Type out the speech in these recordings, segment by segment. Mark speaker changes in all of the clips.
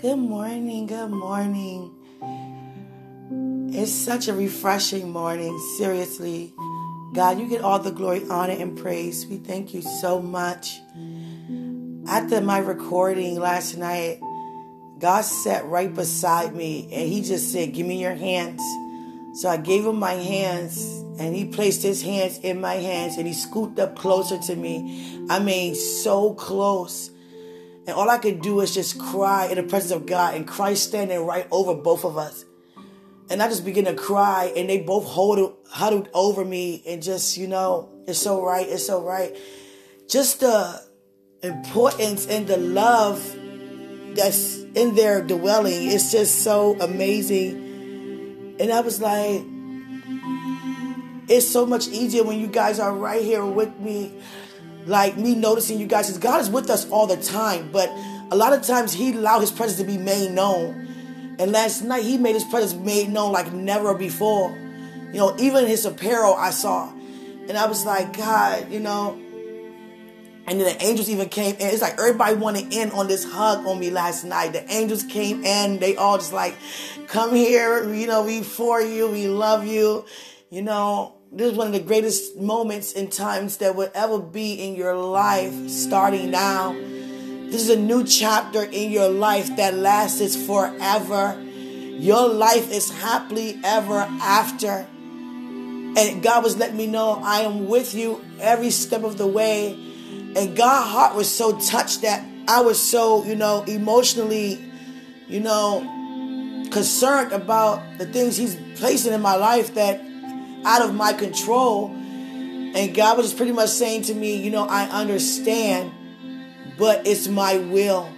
Speaker 1: Good morning, good morning. It's such a refreshing morning, seriously. God, you get all the glory, honor, and praise. We thank you so much. After my recording last night, God sat right beside me and He just said, Give me your hands. So I gave him my hands and he placed his hands in my hands and he scooped up closer to me. I mean, so close. And all I could do is just cry in the presence of God and Christ standing right over both of us. And I just begin to cry and they both hold, huddled over me and just, you know, it's so right, it's so right. Just the importance and the love that's in their dwelling is just so amazing. And I was like, it's so much easier when you guys are right here with me like me noticing you guys because God is with us all the time, but a lot of times He allowed His presence to be made known. And last night He made His presence made known like never before. You know, even His apparel I saw, and I was like, God, you know. And then the angels even came in. It's like everybody wanted in on this hug on me last night. The angels came in. They all just like, come here. You know, we for you. We love you. You know, this is one of the greatest moments and times that will ever be in your life starting now. This is a new chapter in your life that lasts forever. Your life is happily ever after. And God was letting me know I am with you every step of the way. And God's heart was so touched that I was so, you know, emotionally, you know, concerned about the things He's placing in my life that out of my control. And God was pretty much saying to me, you know, I understand, but it's my will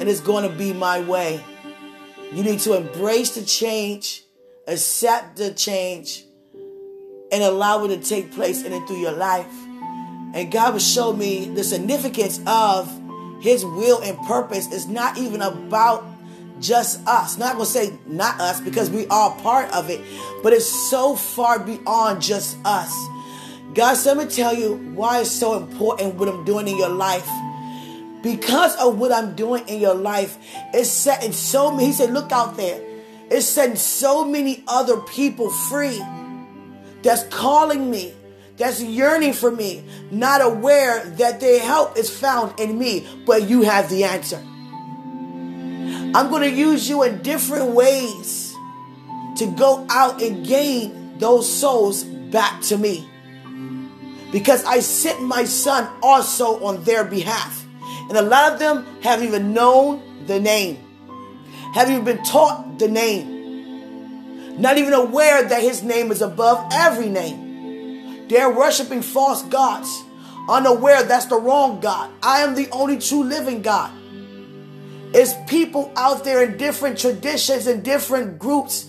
Speaker 1: and it's going to be my way. You need to embrace the change, accept the change, and allow it to take place in and through your life. And God would show me the significance of His will and purpose is not even about just us. Not gonna say not us because we are part of it, but it's so far beyond just us. God, let me tell you why it's so important what I'm doing in your life. Because of what I'm doing in your life, it's setting so many, he said, look out there. It's setting so many other people free that's calling me, that's yearning for me, not aware that their help is found in me, but you have the answer. I'm going to use you in different ways to go out and gain those souls back to me. Because I sent my son also on their behalf. And a lot of them haven't even known the name, haven't even been taught the name, not even aware that his name is above every name. They're worshiping false gods, unaware that's the wrong God. I am the only true living God. It's people out there in different traditions and different groups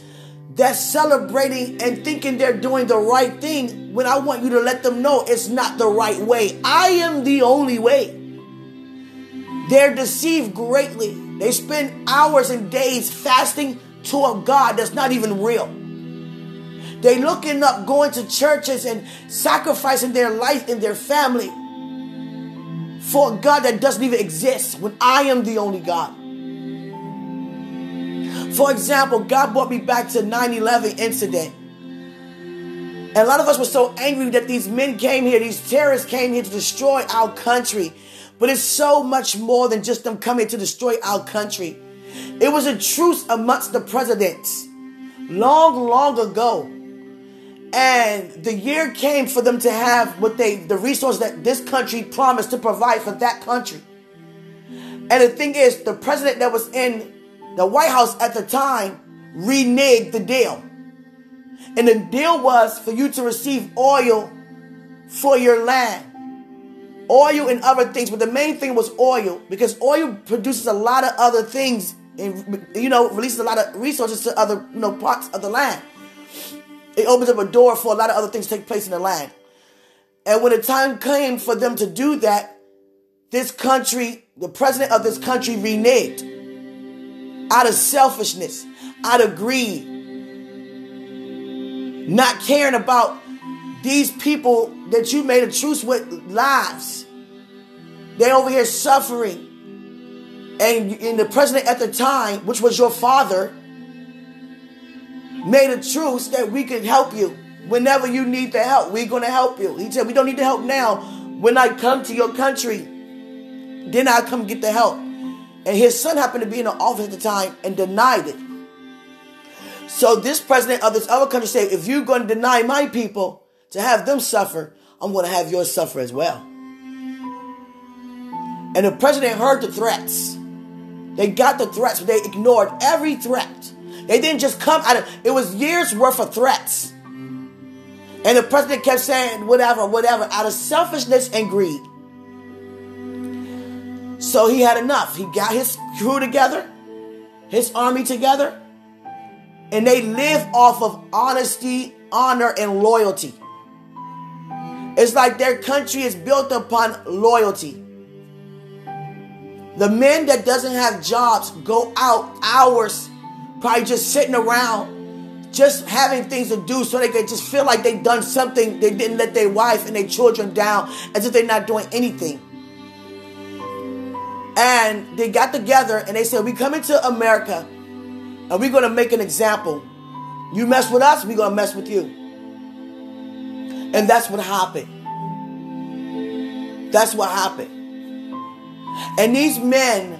Speaker 1: that's celebrating and thinking they're doing the right thing when I want you to let them know it's not the right way. I am the only way. They're deceived greatly. They spend hours and days fasting to a God that's not even real. They looking up going to churches and sacrificing their life and their family for a God that doesn't even exist when I am the only God. For example, God brought me back to 9 11 incident. And a lot of us were so angry that these men came here, these terrorists came here to destroy our country. But it's so much more than just them coming to destroy our country. It was a truce amongst the presidents long, long ago and the year came for them to have what they, the resource that this country promised to provide for that country. And the thing is, the president that was in the White House at the time reneged the deal. And the deal was for you to receive oil for your land. Oil and other things, but the main thing was oil because oil produces a lot of other things and you know releases a lot of resources to other you know parts of the land. It opens up a door for a lot of other things to take place in the land. And when the time came for them to do that, this country, the president of this country reneged out of selfishness, out of greed, not caring about these people that you made a truce with lives. They over here suffering. And, and the president at the time, which was your father, made a truce that we could help you whenever you need the help. We're going to help you. He said, We don't need the help now. When I come to your country, then I'll come get the help. And his son happened to be in the office at the time and denied it. So this president of this other country said, if you're going to deny my people to have them suffer, I'm going to have yours suffer as well. And the president heard the threats. They got the threats, but they ignored every threat. They didn't just come out of it was years worth of threats. And the president kept saying whatever, whatever, out of selfishness and greed. So he had enough. He got his crew together, his army together, and they live off of honesty, honor, and loyalty. It's like their country is built upon loyalty. The men that doesn't have jobs go out hours, probably just sitting around, just having things to do so they can just feel like they've done something. They didn't let their wife and their children down as if they're not doing anything. And they got together and they said, We come into America and we're going to make an example. You mess with us, we're going to mess with you. And that's what happened. That's what happened. And these men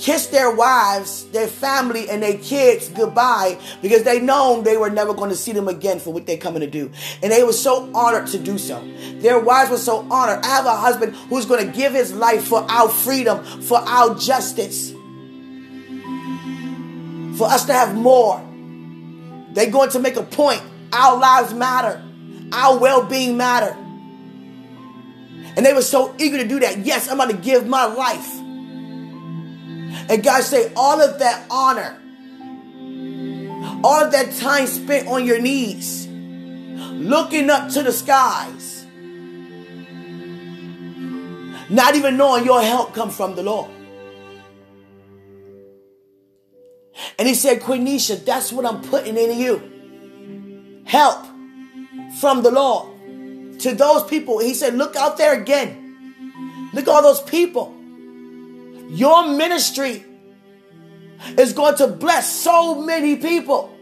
Speaker 1: kissed their wives, their family, and their kids goodbye because they known they were never going to see them again for what they're coming to do. And they were so honored to do so. Their wives were so honored. I have a husband who's going to give his life for our freedom, for our justice, for us to have more. They're going to make a point. Our lives matter. Our well-being matter. And they were so eager to do that. Yes, I'm going to give my life. And God say, all of that honor, all of that time spent on your knees, looking up to the skies, not even knowing your help come from the Lord. And he said, Quenisha, that's what I'm putting in you. Help from the Lord to those people. He said, Look out there again. Look at all those people. Your ministry is going to bless so many people.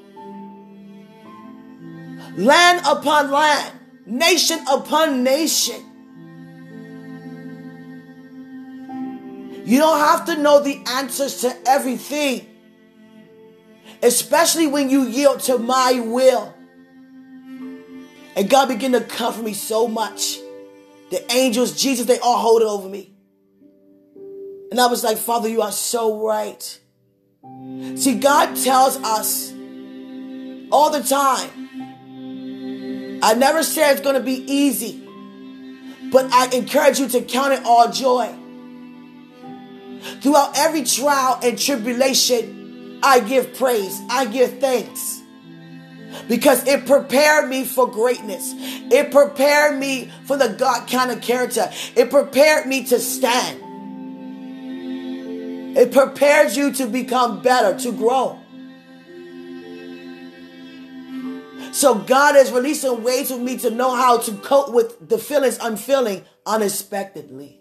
Speaker 1: Land upon land, nation upon nation. You don't have to know the answers to everything, especially when you yield to my will. And God began to cover me so much. The angels, Jesus, they all hold it over me. And I was like, Father, you are so right. See, God tells us all the time. I never say it's going to be easy, but I encourage you to count it all joy. Throughout every trial and tribulation, I give praise, I give thanks because it prepared me for greatness. It prepared me for the God kind of character. It prepared me to stand. It prepares you to become better, to grow. So God is releasing ways for me to know how to cope with the feelings I'm feeling unexpectedly.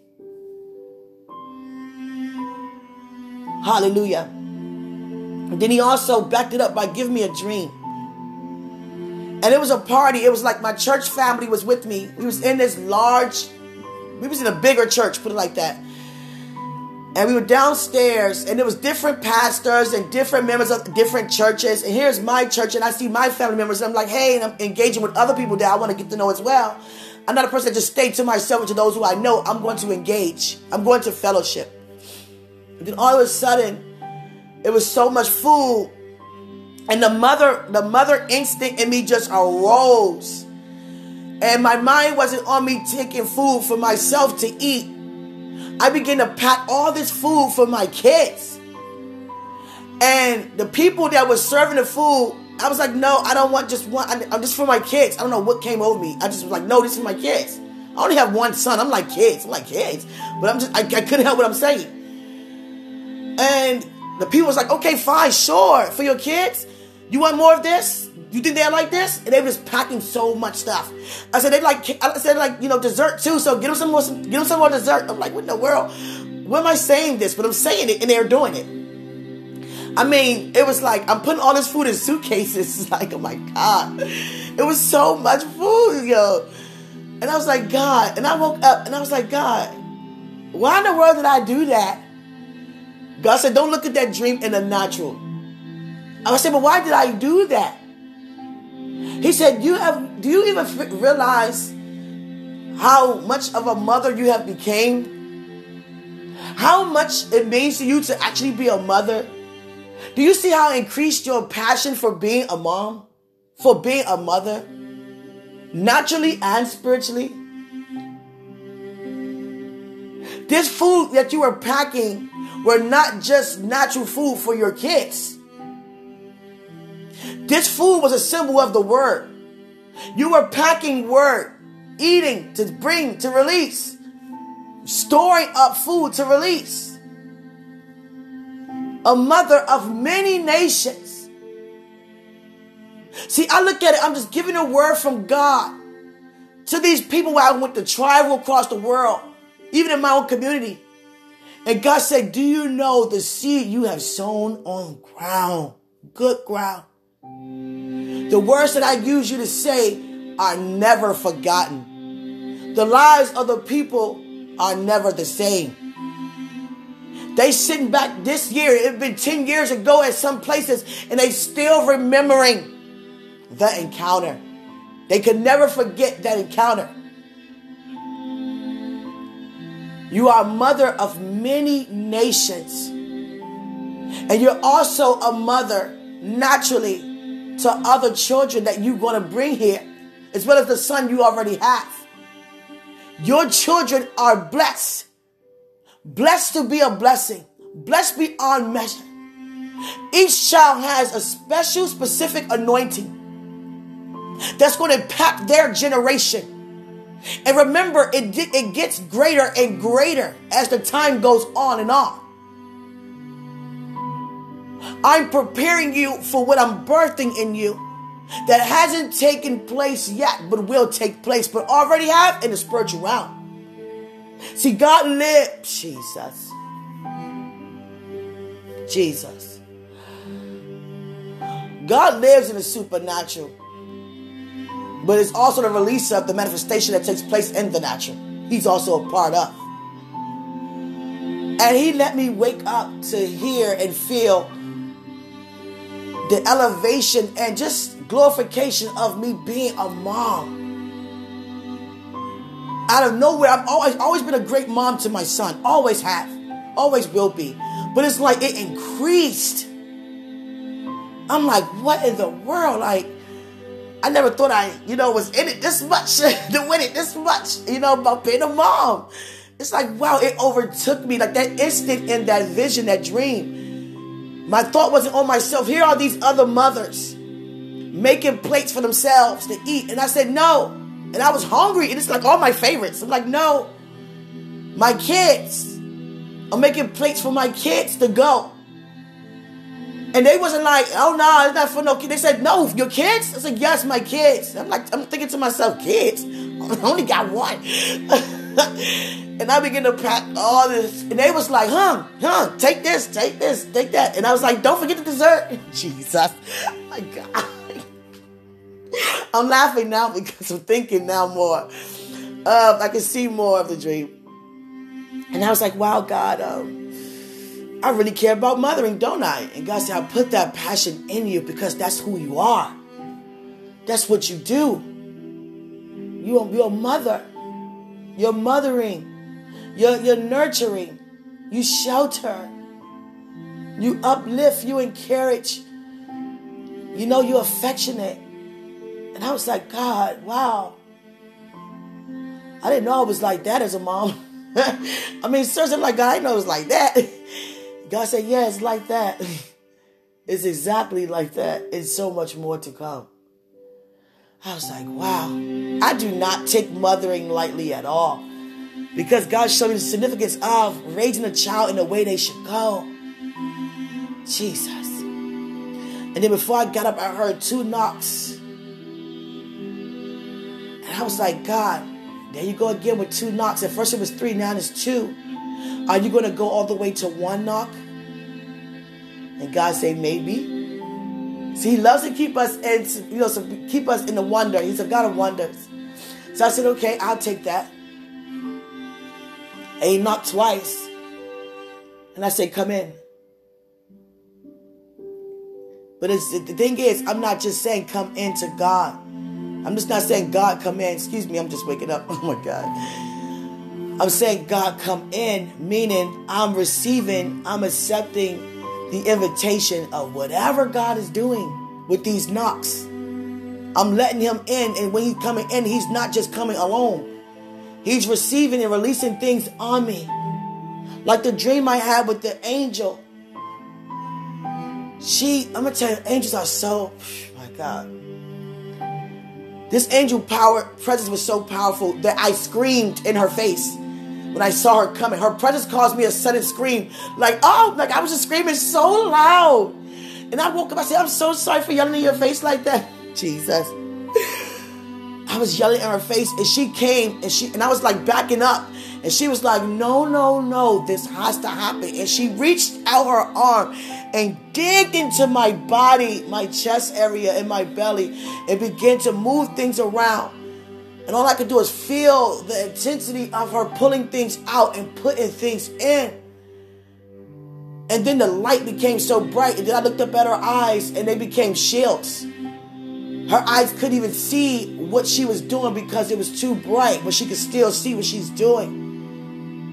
Speaker 1: Hallelujah. And then he also backed it up by giving me a dream. And it was a party. It was like my church family was with me. We was in this large, we was in a bigger church, put it like that. And we were downstairs, and there was different pastors and different members of different churches. And here's my church, and I see my family members. And I'm like, hey, and I'm engaging with other people that I want to get to know as well. I'm not a person that just stay to myself and to those who I know. I'm going to engage. I'm going to fellowship. And then all of a sudden, it was so much food and the mother, the mother instinct in me just arose. And my mind wasn't on me taking food for myself to eat. I began to pack all this food for my kids. And the people that was serving the food, I was like, no, I don't want just one. I'm just for my kids. I don't know what came over me. I just was like, no, this is my kids. I only have one son. I'm like kids. I'm like kids. But I'm just, I, I couldn't help what I'm saying. And the people was like, okay, fine, sure, for your kids. You want more of this? You think they're like this? And they were just packing so much stuff. I said they like I said like you know dessert too. So get them some more get them some more dessert. I'm like what in the world? Why am I saying this? But I'm saying it and they're doing it. I mean, it was like I'm putting all this food in suitcases. It's like, oh my God. It was so much food, yo. And I was like, God. And I woke up and I was like, God, why in the world did I do that? God said, don't look at that dream in the natural. I said, but why did I do that? He said, you have, do you even realize how much of a mother you have became? How much it means to you to actually be a mother? Do you see how increased your passion for being a mom? For being a mother? Naturally and spiritually? This food that you were packing were not just natural food for your kids. This food was a symbol of the word. You were packing word, eating to bring to release, storing up food to release. A mother of many nations. See, I look at it, I'm just giving a word from God to these people where I went to travel across the world, even in my own community. And God said, Do you know the seed you have sown on ground? Good ground. The words that I use you to say are never forgotten. The lives of the people are never the same. They sitting back this year, it's been 10 years ago at some places, and they still remembering the encounter. They could never forget that encounter. You are mother of many nations. And you're also a mother naturally to other children that you're going to bring here, as well as the son you already have. Your children are blessed. Blessed to be a blessing. Blessed beyond measure. Each child has a special, specific anointing that's going to impact their generation. And remember, it, it gets greater and greater as the time goes on and on. I'm preparing you for what I'm birthing in you that hasn't taken place yet, but will take place, but already have in the spiritual realm. See, God lives, Jesus. Jesus. God lives in the supernatural, but it's also the release of the manifestation that takes place in the natural. He's also a part of. And He let me wake up to hear and feel the elevation and just glorification of me being a mom. Out of nowhere, I've always always been a great mom to my son. Always have. Always will be. But it's like it increased. I'm like, what in the world? Like, I never thought I, you know, was in it this much to win it this much, you know, about being a mom. It's like, wow, it overtook me. Like that instant in that vision, that dream my thought wasn't on myself. Here are these other mothers making plates for themselves to eat. And I said, no. And I was hungry. And it's like all my favorites. I'm like, no. My kids. I'm making plates for my kids to go. And they wasn't like, oh no, it's not for no kids. They said, no, your kids? I said, yes, my kids. I'm like, I'm thinking to myself, kids? I only got one. and I began to pack all this. And they was like, huh, huh, take this, take this, take that. And I was like, don't forget the dessert. Jesus. my God. I'm laughing now because I'm thinking now more. Um, I can see more of the dream. And I was like, wow, God, um, I really care about mothering, don't I? And God said, I put that passion in you because that's who you are. That's what you do. You, you're a mother. You're mothering. You're, you're nurturing. You shelter. You uplift. You encourage. You know, you're affectionate. And I was like, God, wow. I didn't know I was like that as a mom. I mean, seriously, like God, I know it's like that. God said, Yeah, it's like that. It's exactly like that. It's so much more to come. I was like, wow. I do not take mothering lightly at all. Because God showed me the significance of raising a child in the way they should go. Jesus. And then before I got up, I heard two knocks. And I was like, God, there you go again with two knocks. At first it was three, now it's two. Are you going to go all the way to one knock? And God say, maybe. See, He loves to keep us in, you know, keep us in the wonder. He's a God of wonders. So I said, okay, I'll take that. And he knocked twice. And I said, come in. But the thing is, I'm not just saying come into God. I'm just not saying God come in. Excuse me, I'm just waking up. Oh my God. I'm saying God come in, meaning I'm receiving, I'm accepting the invitation of whatever God is doing with these knocks. I'm letting him in, and when he's coming in, he's not just coming alone. He's receiving and releasing things on me. Like the dream I had with the angel. She, I'm gonna tell you, angels are so, my God. This angel power presence was so powerful that I screamed in her face when I saw her coming. Her presence caused me a sudden scream, like, oh, like I was just screaming so loud. And I woke up, I said, I'm so sorry for yelling in your face like that. Jesus. I was yelling in her face, and she came and she and I was like backing up. And she was like, No, no, no, this has to happen. And she reached out her arm and digged into my body, my chest area, and my belly, and began to move things around. And all I could do is feel the intensity of her pulling things out and putting things in. And then the light became so bright, and then I looked up at her eyes, and they became shields. Her eyes couldn't even see what she was doing because it was too bright, but she could still see what she's doing.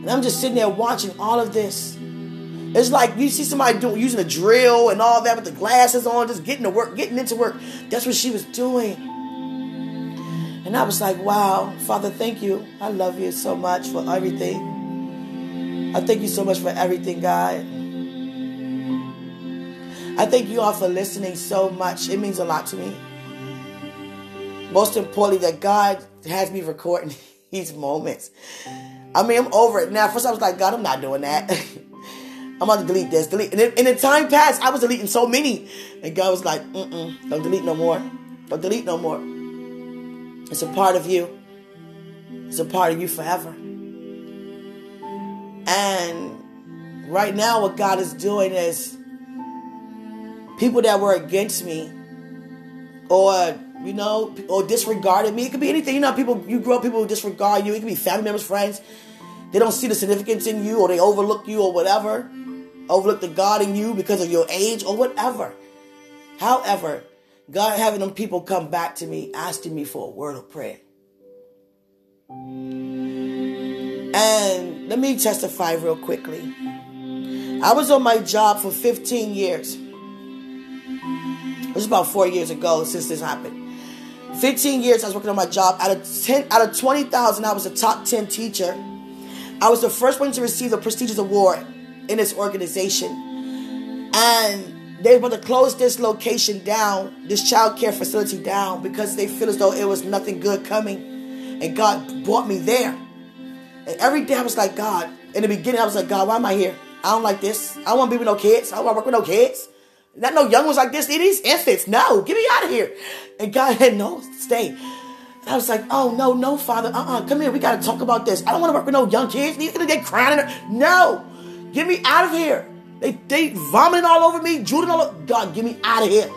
Speaker 1: And I'm just sitting there watching all of this. It's like you see somebody doing using a drill and all that with the glasses on, just getting to work, getting into work. That's what she was doing. And I was like, wow, Father, thank you. I love you so much for everything. I thank you so much for everything, God. I thank you all for listening so much. It means a lot to me. Most importantly, that God has me recording these moments. I mean, I'm over it now. First, I was like, God, I'm not doing that. I'm about to delete this, delete. And in, the time past, I was deleting so many, and God was like, Mm-mm, don't delete no more. Don't delete no more. It's a part of you. It's a part of you forever. And right now, what God is doing is people that were against me, or you know, or disregarded me. It could be anything. You know, people you grow up, people who disregard you. It could be family members, friends. They don't see the significance in you, or they overlook you, or whatever. Overlook the God in you because of your age, or whatever. However, God having them people come back to me, asking me for a word of prayer. And let me testify real quickly. I was on my job for 15 years. It was about four years ago since this happened. 15 years I was working on my job. Out of 10, out of 20,000, I was a top 10 teacher. I was the first one to receive the prestigious award in this organization. And they were to close this location down, this child care facility down, because they feel as though it was nothing good coming. And God brought me there. And every day I was like, God, in the beginning I was like, God, why am I here? I don't like this. I don't want to be with no kids. I don't want to work with no kids. Not no young ones like this. These infants. No, get me out of here. And God had no, stay. And I was like, oh, no, no, Father. Uh-uh, come here. We got to talk about this. I don't want to work with no young kids. These gonna get crying. No, get me out of here. They, they vomiting all over me, drooling all over. God, get me out of here.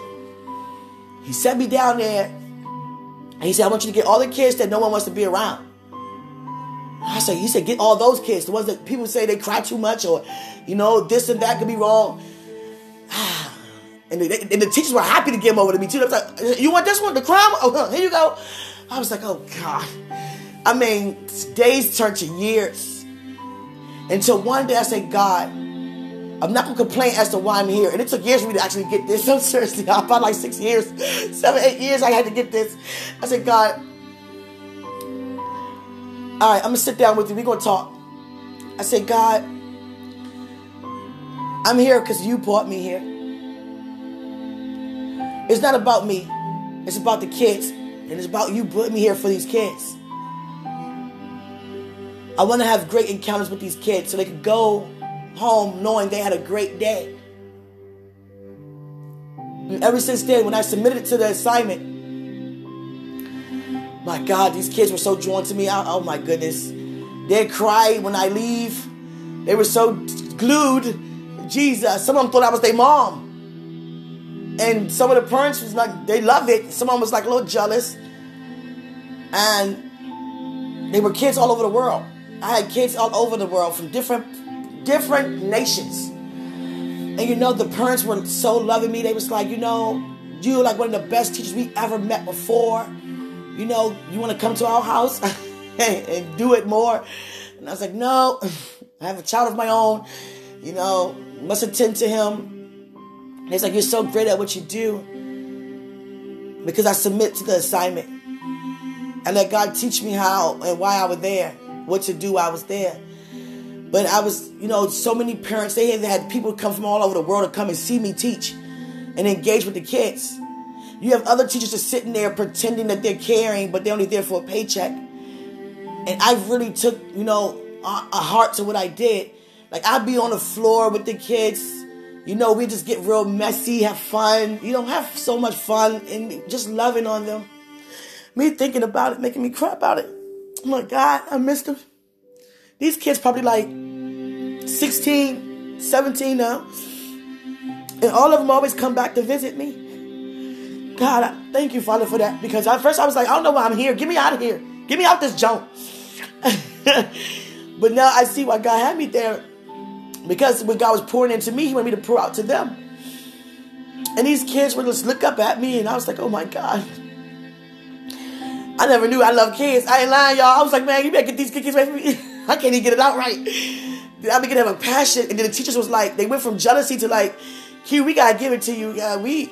Speaker 1: He set me down there. And he said, I want you to get all the kids that no one wants to be around. I said, he said, get all those kids. The ones that people say they cry too much or, you know, this and that could be wrong. And, they, and the teachers were happy to give them over to me too. I was like, "You want this one, the crime? Oh, here you go." I was like, "Oh God." I mean, days turned to years. Until one day I said, God, I'm not gonna complain as to why I'm here. And it took years for me to actually get this. I'm seriously, I about like six years, seven, eight years, I had to get this. I said, God, all right, I'm gonna sit down with you. We're gonna talk. I said, God, I'm here because you brought me here. It's not about me. It's about the kids. And it's about you putting me here for these kids. I want to have great encounters with these kids so they can go home knowing they had a great day. And ever since then, when I submitted to the assignment, my God, these kids were so drawn to me. Oh, oh my goodness. They'd cry when I leave. They were so glued Jesus. Some of them thought I was their mom. And some of the parents was like, they love it. Some of them was like a little jealous. And they were kids all over the world. I had kids all over the world from different different nations. And you know, the parents were so loving me. They was like, you know, you're like one of the best teachers we ever met before. You know, you want to come to our house and do it more? And I was like, no, I have a child of my own. You know, must attend to him. And he's like, You're so great at what you do because I submit to the assignment. And let God teach me how and why I was there, what to do I was there. But I was, you know, so many parents, they had, had people come from all over the world to come and see me teach and engage with the kids. You have other teachers just sitting there pretending that they're caring, but they're only there for a paycheck. And I really took, you know, a, a heart to what I did. Like I'd be on the floor with the kids. You know, we just get real messy, have fun. You know, have so much fun and just loving on them. Me thinking about it, making me cry about it. Oh my God, I missed them. These kids probably like 16, 17 now. And all of them always come back to visit me. God, I thank you, Father, for that. Because at first I was like, I don't know why I'm here. Get me out of here. Get me out this junk. but now I see why God had me there because when God was pouring into me, He wanted me to pour out to them. And these kids would just look up at me, and I was like, oh my God. I never knew I love kids. I ain't lying, y'all. I was like, man, you better get these kids away from me. I can't even get it out right. I began to have a passion. And then the teachers was like, they went from jealousy to like, Q, we gotta give it to you. Yeah, we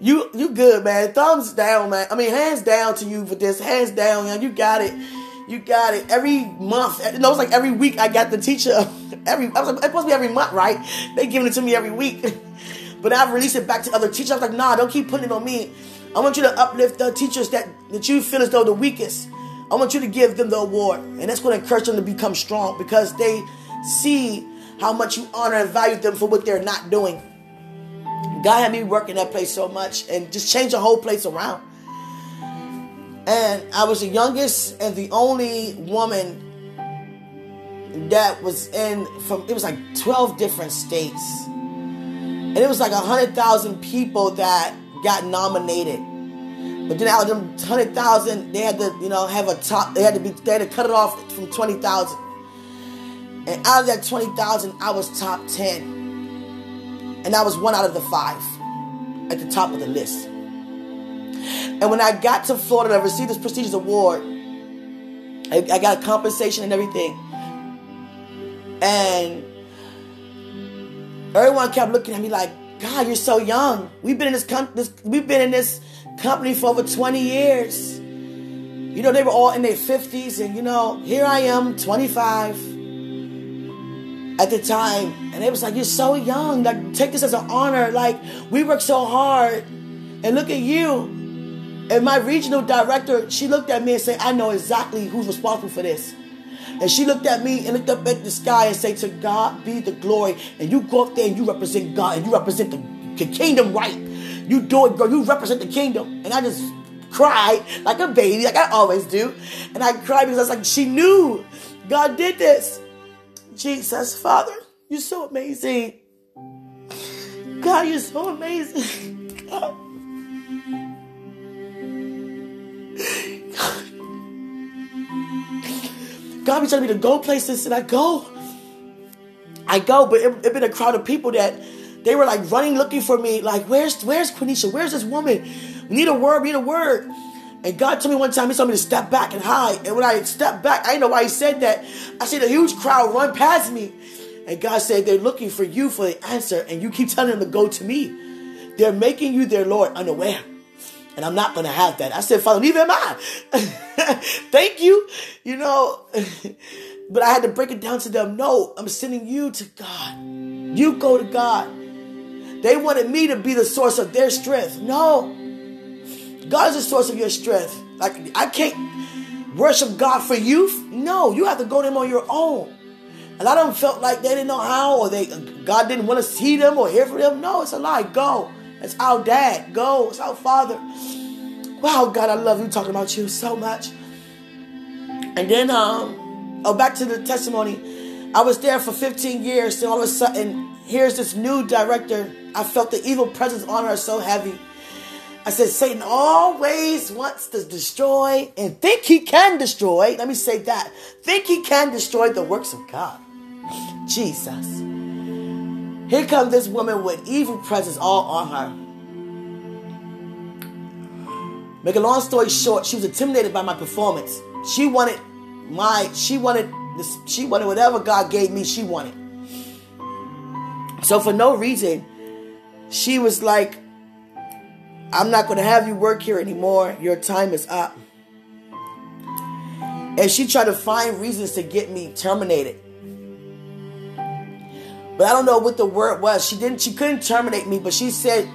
Speaker 1: you you good, man. Thumbs down, man. I mean, hands down to you for this. Hands down, man. You got it. You got it. Every month, it was like every week I got the teacher. Every I was like, it's supposed to be every month, right? They giving it to me every week. but I've released it back to other teachers. I was like, nah, don't keep putting it on me. I want you to uplift the teachers that, that you feel as though the weakest. I want you to give them the award. And that's going to encourage them to become strong because they see how much you honor and value them for what they're not doing. God had me working that place so much and just change the whole place around. And I was the youngest and the only woman that was in from it was like 12 different states. And it was like 100,000 people that got nominated. But then out of them 100,000, they had to, you know, have a top, they had to be, they had to cut it off from 20,000. And out of that 20,000, I was top 10. And I was one out of the five at the top of the list. And when I got to Florida I received this prestigious award, I, I got compensation and everything. And everyone kept looking at me like, God, you're so young. We've been in this, com- this we've been in this company for over 20 years. You know, they were all in their 50s, and you know, here I am, 25 at the time. And it was like, You're so young. Like, take this as an honor. Like, we worked so hard. And look at you. And my regional director, she looked at me and said, I know exactly who's responsible for this. And she looked at me and looked up at the sky and said, To God be the glory. And you go up there and you represent God and you represent the, the kingdom right. You do it, girl. You represent the kingdom. And I just cried like a baby, like I always do. And I cried because I was like, She knew God did this. Jesus, Father, you're so amazing. God, you're so amazing. God. God be telling me to go places, and I go. I go, but it, it been a crowd of people that they were like running, looking for me. Like, where's where's Quenisha? Where's this woman? We need a word. We need a word. And God told me one time, He told me to step back and hide. And when I stepped back, I didn't know why He said that. I seen a huge crowd run past me. And God said, They're looking for you for the answer. And you keep telling them to go to me. They're making you their Lord unaware. And I'm not going to have that. I said, Father, neither am I. Thank you. You know, but I had to break it down to them. No, I'm sending you to God. You go to God. They wanted me to be the source of their strength. No. God is the source of your strength. Like, I can't worship God for you. No, you have to go to Him on your own. A lot of them felt like they didn't know how, or they God didn't want to see them or hear from them. No, it's a lie. Go. It's our dad. Go. It's our father. Wow, God, I love you talking about you so much. And then, um, oh, back to the testimony. I was there for 15 years, and all of a sudden, here's this new director. I felt the evil presence on her so heavy. I said, Satan always wants to destroy and think he can destroy. Let me say that. Think he can destroy the works of God. Jesus. Here comes this woman with evil presence all on her. Make a long story short, she was intimidated by my performance. She wanted my, she wanted this, she wanted whatever God gave me, she wanted. So for no reason, she was like, I'm not going to have you work here anymore. Your time is up. And she tried to find reasons to get me terminated. But I don't know what the word was. She didn't she couldn't terminate me, but she said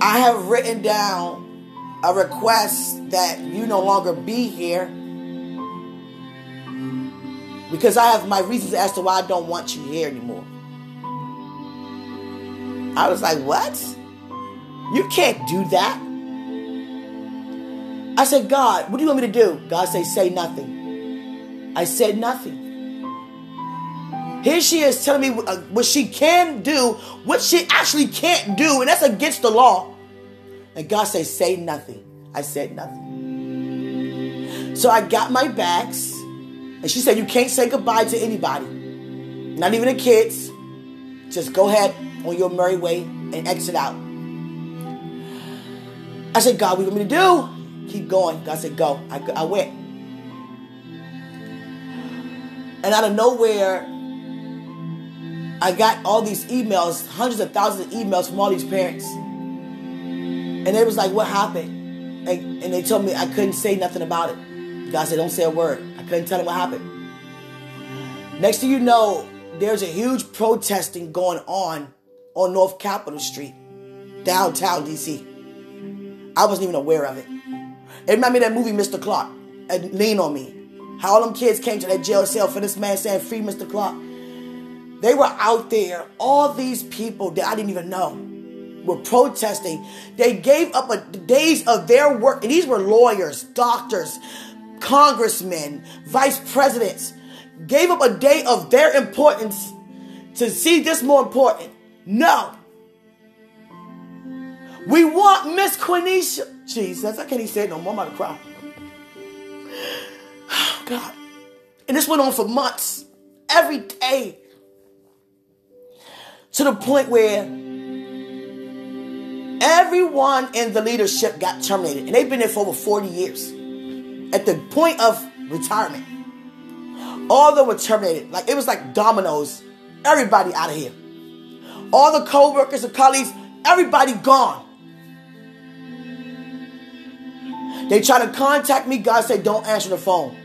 Speaker 1: I have written down a request that you no longer be here because I have my reasons as to why I don't want you here anymore. I was like, What? You can't do that. I said, God, what do you want me to do? God said, Say nothing. I said nothing. Here she is telling me uh, what she can do, what she actually can't do, and that's against the law. And God said, Say nothing. I said nothing. So I got my bags, and she said, You can't say goodbye to anybody, not even the kids. Just go ahead on your merry way and exit out. I said, God, what do you want me to do? Keep going. God said, Go. I, I went. And out of nowhere, I got all these emails, hundreds of thousands of emails from all these parents. And they was like, what happened? And, and they told me I couldn't say nothing about it. God said, don't say a word. I couldn't tell them what happened. Next thing you know, there's a huge protesting going on on North Capitol Street, downtown DC. I wasn't even aware of it. It reminded me of that movie, Mr. Clark, and Lean on Me. How all them kids came to that jail cell for this man saying, Free Mr. Clark. They were out there, all these people that I didn't even know were protesting. They gave up a, days of their work, and these were lawyers, doctors, congressmen, vice presidents, gave up a day of their importance to see this more important. No. We want Miss Quenisha. Jesus, I can't even say it no more. I'm about to cry. Oh, God. And this went on for months, every day, to the point where Everyone in the leadership got terminated, and they've been there for over 40 years. At the point of retirement, all of them were terminated. Like it was like dominoes. Everybody out of here. All the co-workers and colleagues, everybody gone. They tried to contact me. God said, don't answer the phone.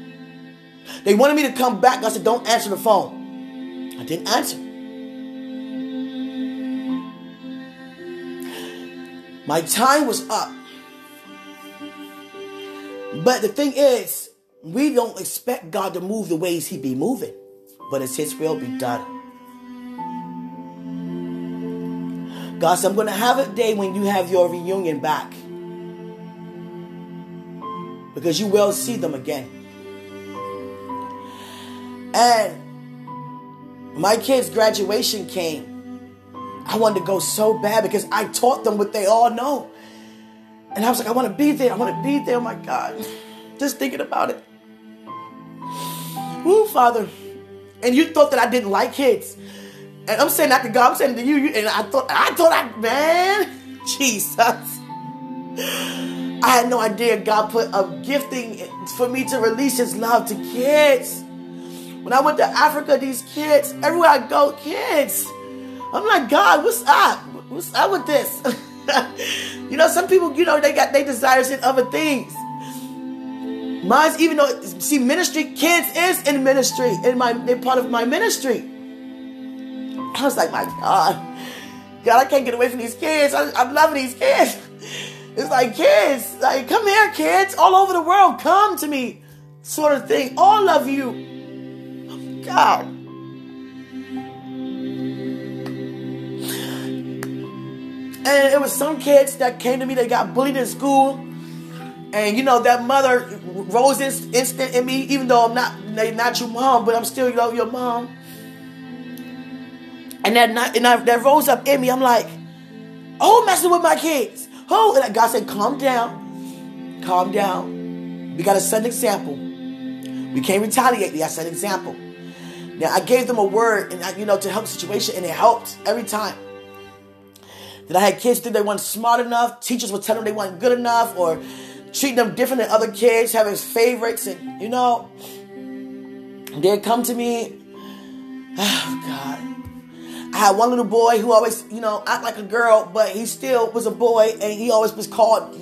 Speaker 1: They wanted me to come back. God said, don't answer the phone. I didn't answer. My time was up. But the thing is, we don't expect God to move the ways He be moving, but it's His will be done. God said, I'm going to have a day when you have your reunion back. Because you will see them again. And my kid's graduation came. I wanted to go so bad because I taught them what they all know. And I was like, I want to be there. I want to be there. Oh my God. Just thinking about it. Woo, Father. And you thought that I didn't like kids. And I'm saying that to God, I'm saying to you, you and I thought, I thought I, man, Jesus. I had no idea God put a gifting for me to release His love to kids. When I went to Africa, these kids, everywhere I go, kids. I'm like, God, what's up? What's up with this? you know, some people, you know, they got their desires in other things. Mine's even though see ministry, kids is in ministry, in my they're part of my ministry. I was like, my God, God, I can't get away from these kids. I, I'm loving these kids. It's like kids, like come here, kids, all over the world, come to me, sort of thing. All of you, God. And it was some kids that came to me, they got bullied in school. And you know, that mother rose instant in me, even though I'm not not your mom, but I'm still your mom. And that night, and I, that rose up in me. I'm like, oh, messing with my kids. Oh, and God said, calm down, calm down. We got to set an example. We can't retaliate. We got to set an example. Now, I gave them a word, and I, you know, to help the situation, and it helped every time. That I had kids think they weren't smart enough. Teachers would tell them they weren't good enough, or treating them different than other kids, having favorites, and you know, they'd come to me. Oh God. I had one little boy who always, you know, act like a girl, but he still was a boy and he always was called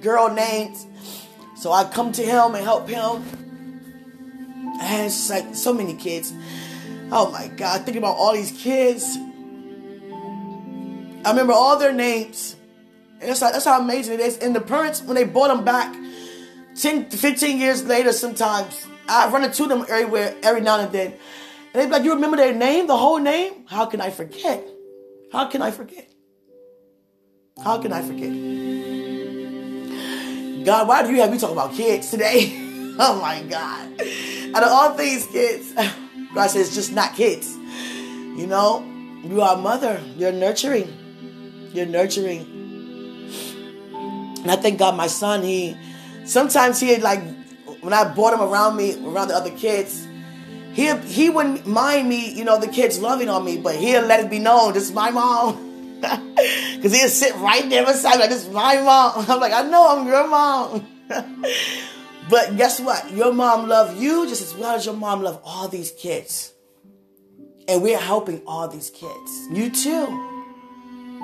Speaker 1: girl names. So I come to him and help him. And it's like so many kids. Oh my God, thinking about all these kids. I remember all their names. And that's how, that's how amazing it is. And the parents, when they brought them back 10, 15 years later, sometimes, I run into them everywhere, every now and then. And they be like, You remember their name, the whole name? How can I forget? How can I forget? How can I forget? God, why do you have me talk about kids today? oh my God. Out of all things, kids, God says, just not kids. You know, you are a mother. You're nurturing. You're nurturing. And I thank God my son, he sometimes he like when I brought him around me, around the other kids, he he wouldn't mind me, you know, the kids loving on me, but he'll let it be known this is my mom. Because he'll sit right there beside me, like, this is my mom. I'm like, I know I'm your mom. but guess what? Your mom loved you just as well as your mom loved all these kids. And we're helping all these kids. You too.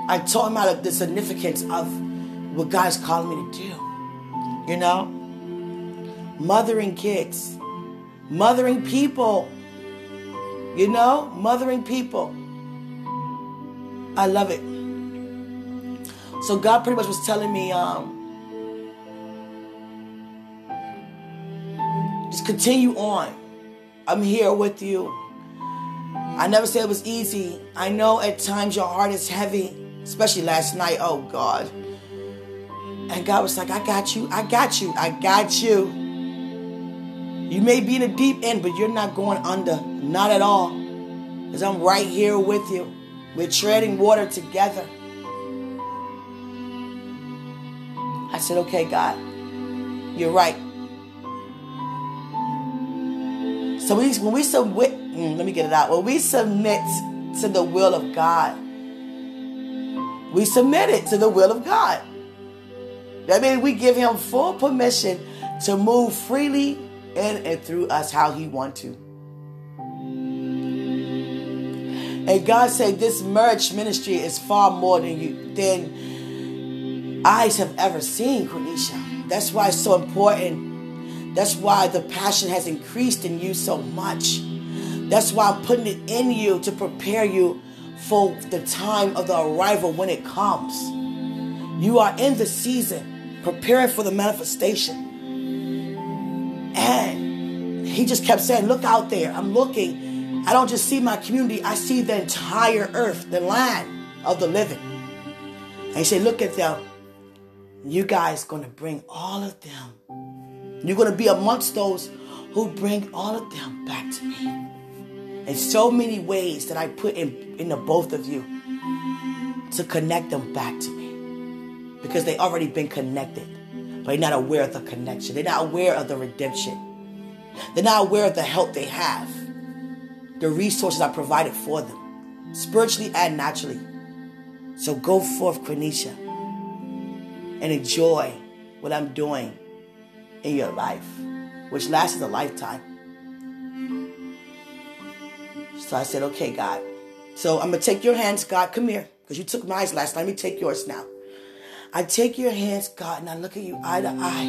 Speaker 1: I taught him about the significance of what God's calling me to do. You know? Mothering kids mothering people. You know, mothering people. I love it. So God pretty much was telling me, um, just continue on. I'm here with you. I never said it was easy. I know at times your heart is heavy, especially last night. Oh God. And God was like, I got you. I got you. I got you. You may be in the deep end, but you're not going under. Not at all. Because I'm right here with you. We're treading water together. I said, okay, God, you're right. So we, when we submit, mm, let me get it out. When we submit to the will of God, we submit it to the will of God. That means we give Him full permission to move freely in and through us how He want to. And God said, "This marriage ministry is far more than you than eyes have ever seen, Quenisha. That's why it's so important. That's why the passion has increased in you so much. That's why I'm putting it in you to prepare you for the time of the arrival when it comes. You are in the season, preparing for the manifestation. And he just kept saying, Look out there. I'm looking. I don't just see my community, I see the entire earth, the land of the living. And he said, Look at them. You guys gonna bring all of them. You're gonna be amongst those who bring all of them back to me. In so many ways that I put in, in the both of you to connect them back to me. Because they already been connected but they're not aware of the connection. They're not aware of the redemption. They're not aware of the help they have, the resources I provided for them, spiritually and naturally. So go forth, Quenisha, and enjoy what I'm doing in your life, which lasts a lifetime. So I said, okay, God. So I'm going to take your hands, God. Come here, because you took mine last time. Let me take yours now. I take your hands, God, and I look at you eye to eye.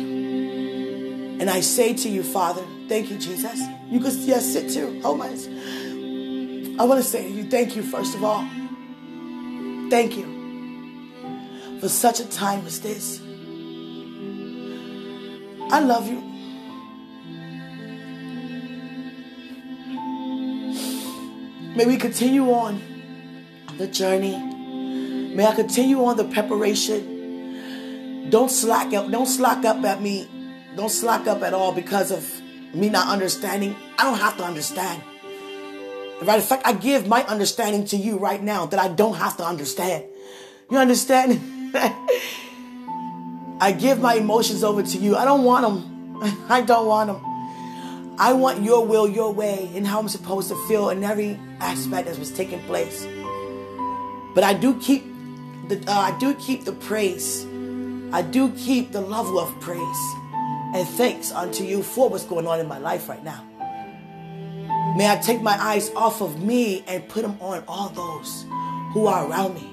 Speaker 1: And I say to you, Father, thank you, Jesus. You can yes, sit too. Oh my. I want to say to you, thank you, first of all. Thank you for such a time as this. I love you. May we continue on the journey. May I continue on the preparation don't slack up. Don't slack up at me. Don't slack up at all because of me not understanding, I don't have to understand. Right? In fact, I give my understanding to you right now that I don't have to understand. You understand? I give my emotions over to you. I don't want them. I don't want them. I want your will, your way, and how I'm supposed to feel in every aspect that was taking place. But I do keep the uh, I do keep the praise. I do keep the level of praise and thanks unto you for what's going on in my life right now. May I take my eyes off of me and put them on all those who are around me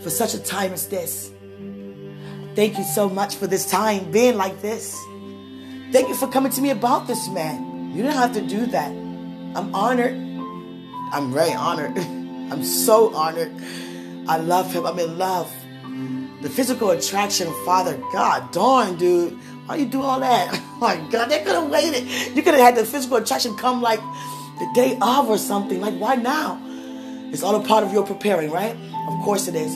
Speaker 1: for such a time as this. Thank you so much for this time being like this. Thank you for coming to me about this man. You didn't have to do that. I'm honored. I'm very honored. I'm so honored. I love him. I'm in love. The physical attraction, Father God, darn, dude. Why you do all that? Oh my God, they could have waited. You could have had the physical attraction come like the day of or something. Like, why now? It's all a part of your preparing, right? Of course it is.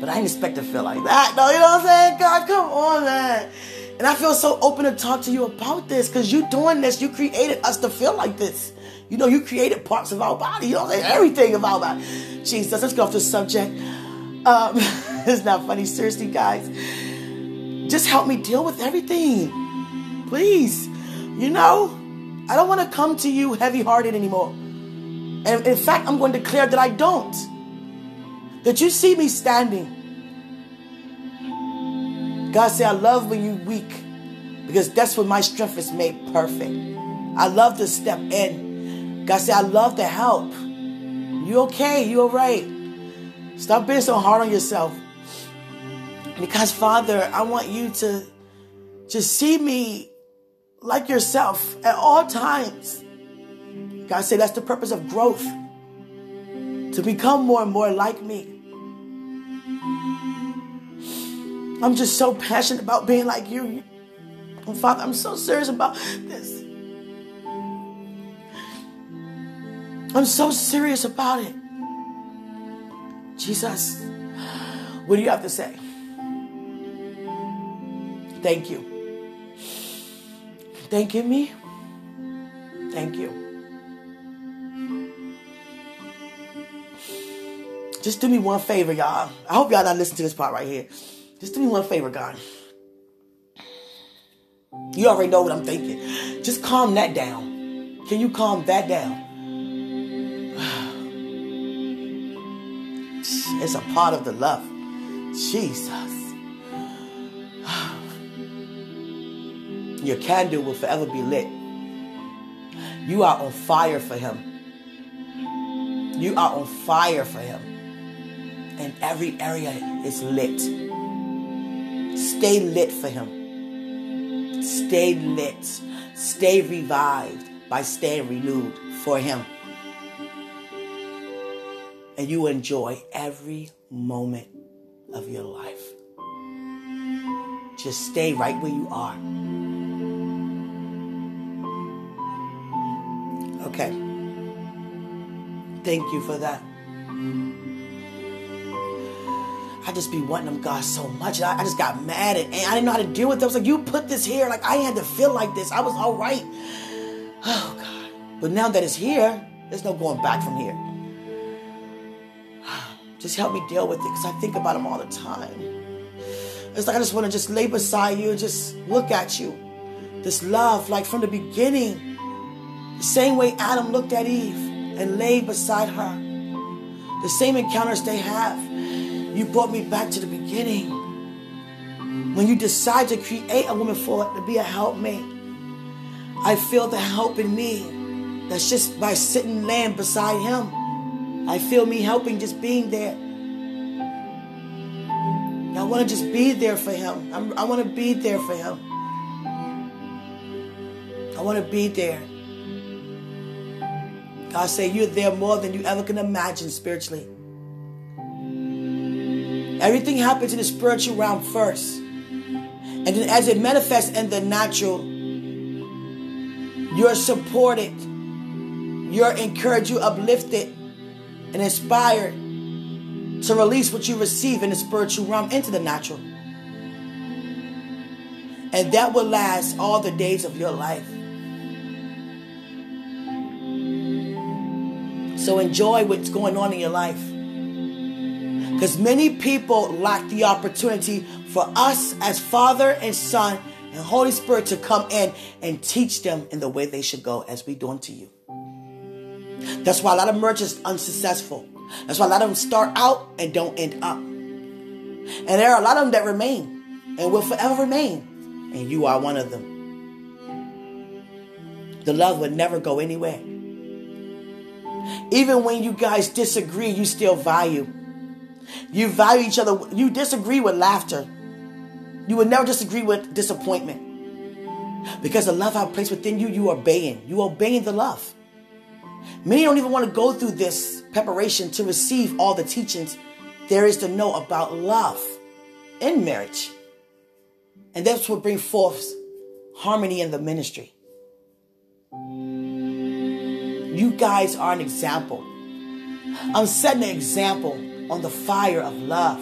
Speaker 1: But I didn't expect to feel like that. No, you know what I'm saying? God, come on, man. And I feel so open to talk to you about this because you doing this. You created us to feel like this. You know, you created parts of our body. You know, everything about that. Jesus, let's get off the subject. Um, it's not funny. Seriously, guys. Just help me deal with everything. Please. You know, I don't want to come to you heavy hearted anymore. And in fact, I'm going to declare that I don't. That you see me standing. God said, I love when you weak because that's when my strength is made perfect. I love to step in. God said, I love to help. You okay? You all right? Stop being so hard on yourself. Because, Father, I want you to just see me like yourself at all times. God said that's the purpose of growth to become more and more like me. I'm just so passionate about being like you. And Father, I'm so serious about this. I'm so serious about it. Jesus, what do you have to say? Thank you. Thanking me? Thank you. Just do me one favor, y'all. I hope y'all not listen to this part right here. Just do me one favor, God. You already know what I'm thinking. Just calm that down. Can you calm that down? It's a part of the love. Jesus. Your candle will forever be lit. You are on fire for Him. You are on fire for Him. And every area is lit. Stay lit for Him. Stay lit. Stay revived by staying renewed for Him. And you enjoy every moment of your life. Just stay right where you are. Okay. Thank you for that. I just be wanting them God so much. I, I, just got mad and, and I didn't know how to deal with it. I was like, you put this here. Like I had to feel like this. I was all right. Oh God. But now that it's here, there's no going back from here. Just help me deal with it because I think about him all the time. It's like I just want to just lay beside you just look at you. This love, like from the beginning, the same way Adam looked at Eve and lay beside her. The same encounters they have. You brought me back to the beginning. When you decide to create a woman for it to be a helpmate, I feel the help in me. That's just by sitting laying beside him. I feel me helping just being there. I want to just be there for him. I'm, i want to be there for him. I want to be there. God say you're there more than you ever can imagine spiritually. Everything happens in the spiritual realm first. And then as it manifests in the natural, you're supported, you're encouraged, you're uplifted and inspired to release what you receive in the spiritual realm into the natural. And that will last all the days of your life. So enjoy what's going on in your life. Because many people lack the opportunity for us as Father and Son and Holy Spirit to come in and teach them in the way they should go as we do unto you. That's why a lot of merchants unsuccessful. That's why a lot of them start out and don't end up. And there are a lot of them that remain and will forever remain. And you are one of them. The love would never go anywhere. Even when you guys disagree, you still value. You value each other. You disagree with laughter. You would never disagree with disappointment. Because the love I place within you, you are obeying. You obeying the love. Many don't even want to go through this preparation to receive all the teachings there is to know about love in marriage. And that's what brings forth harmony in the ministry. You guys are an example. I'm setting an example on the fire of love,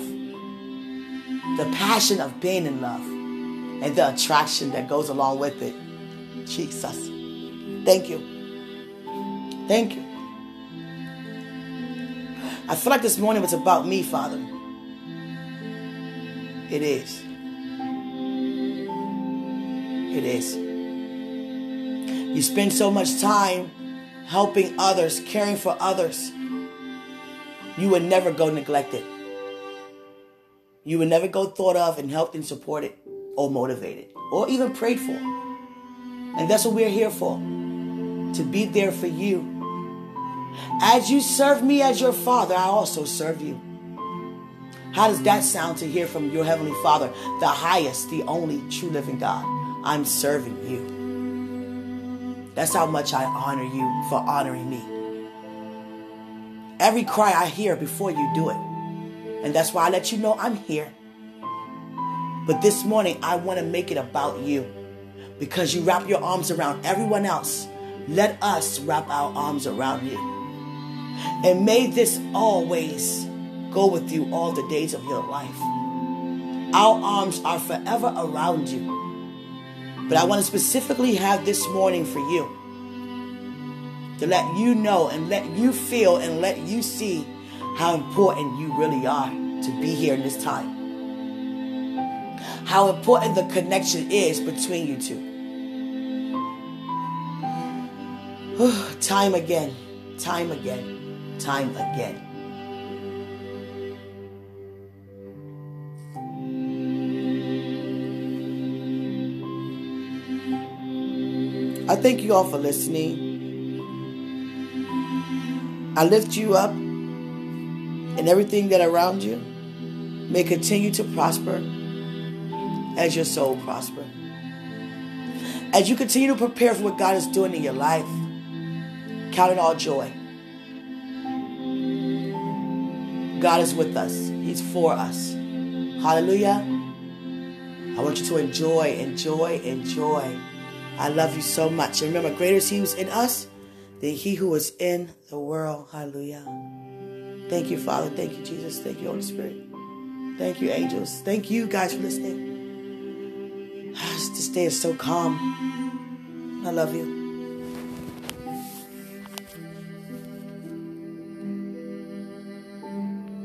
Speaker 1: the passion of being in love, and the attraction that goes along with it. Jesus. Thank you. Thank you. I feel like this morning was about me, Father. It is. It is. You spend so much time helping others, caring for others. You would never go neglected. You would never go thought of and helped and supported or motivated or even prayed for. And that's what we're here for to be there for you as you serve me as your Father, I also serve you. How does that sound to hear from your Heavenly Father, the highest, the only true living God? I'm serving you. That's how much I honor you for honoring me. Every cry I hear before you do it. And that's why I let you know I'm here. But this morning, I want to make it about you because you wrap your arms around everyone else. Let us wrap our arms around you. And may this always go with you all the days of your life. Our arms are forever around you. But I want to specifically have this morning for you to let you know and let you feel and let you see how important you really are to be here in this time. How important the connection is between you two. time again, time again time again. I thank you all for listening. I lift you up and everything that around you may continue to prosper as your soul prosper. As you continue to prepare for what God is doing in your life, count it all joy. God is with us. He's for us. Hallelujah. I want you to enjoy, enjoy, enjoy. I love you so much. And remember, greater is He who's in us than He who is in the world. Hallelujah. Thank you, Father. Thank you, Jesus. Thank you, Holy Spirit. Thank you, angels. Thank you, guys, for listening. This day is so calm. I love you.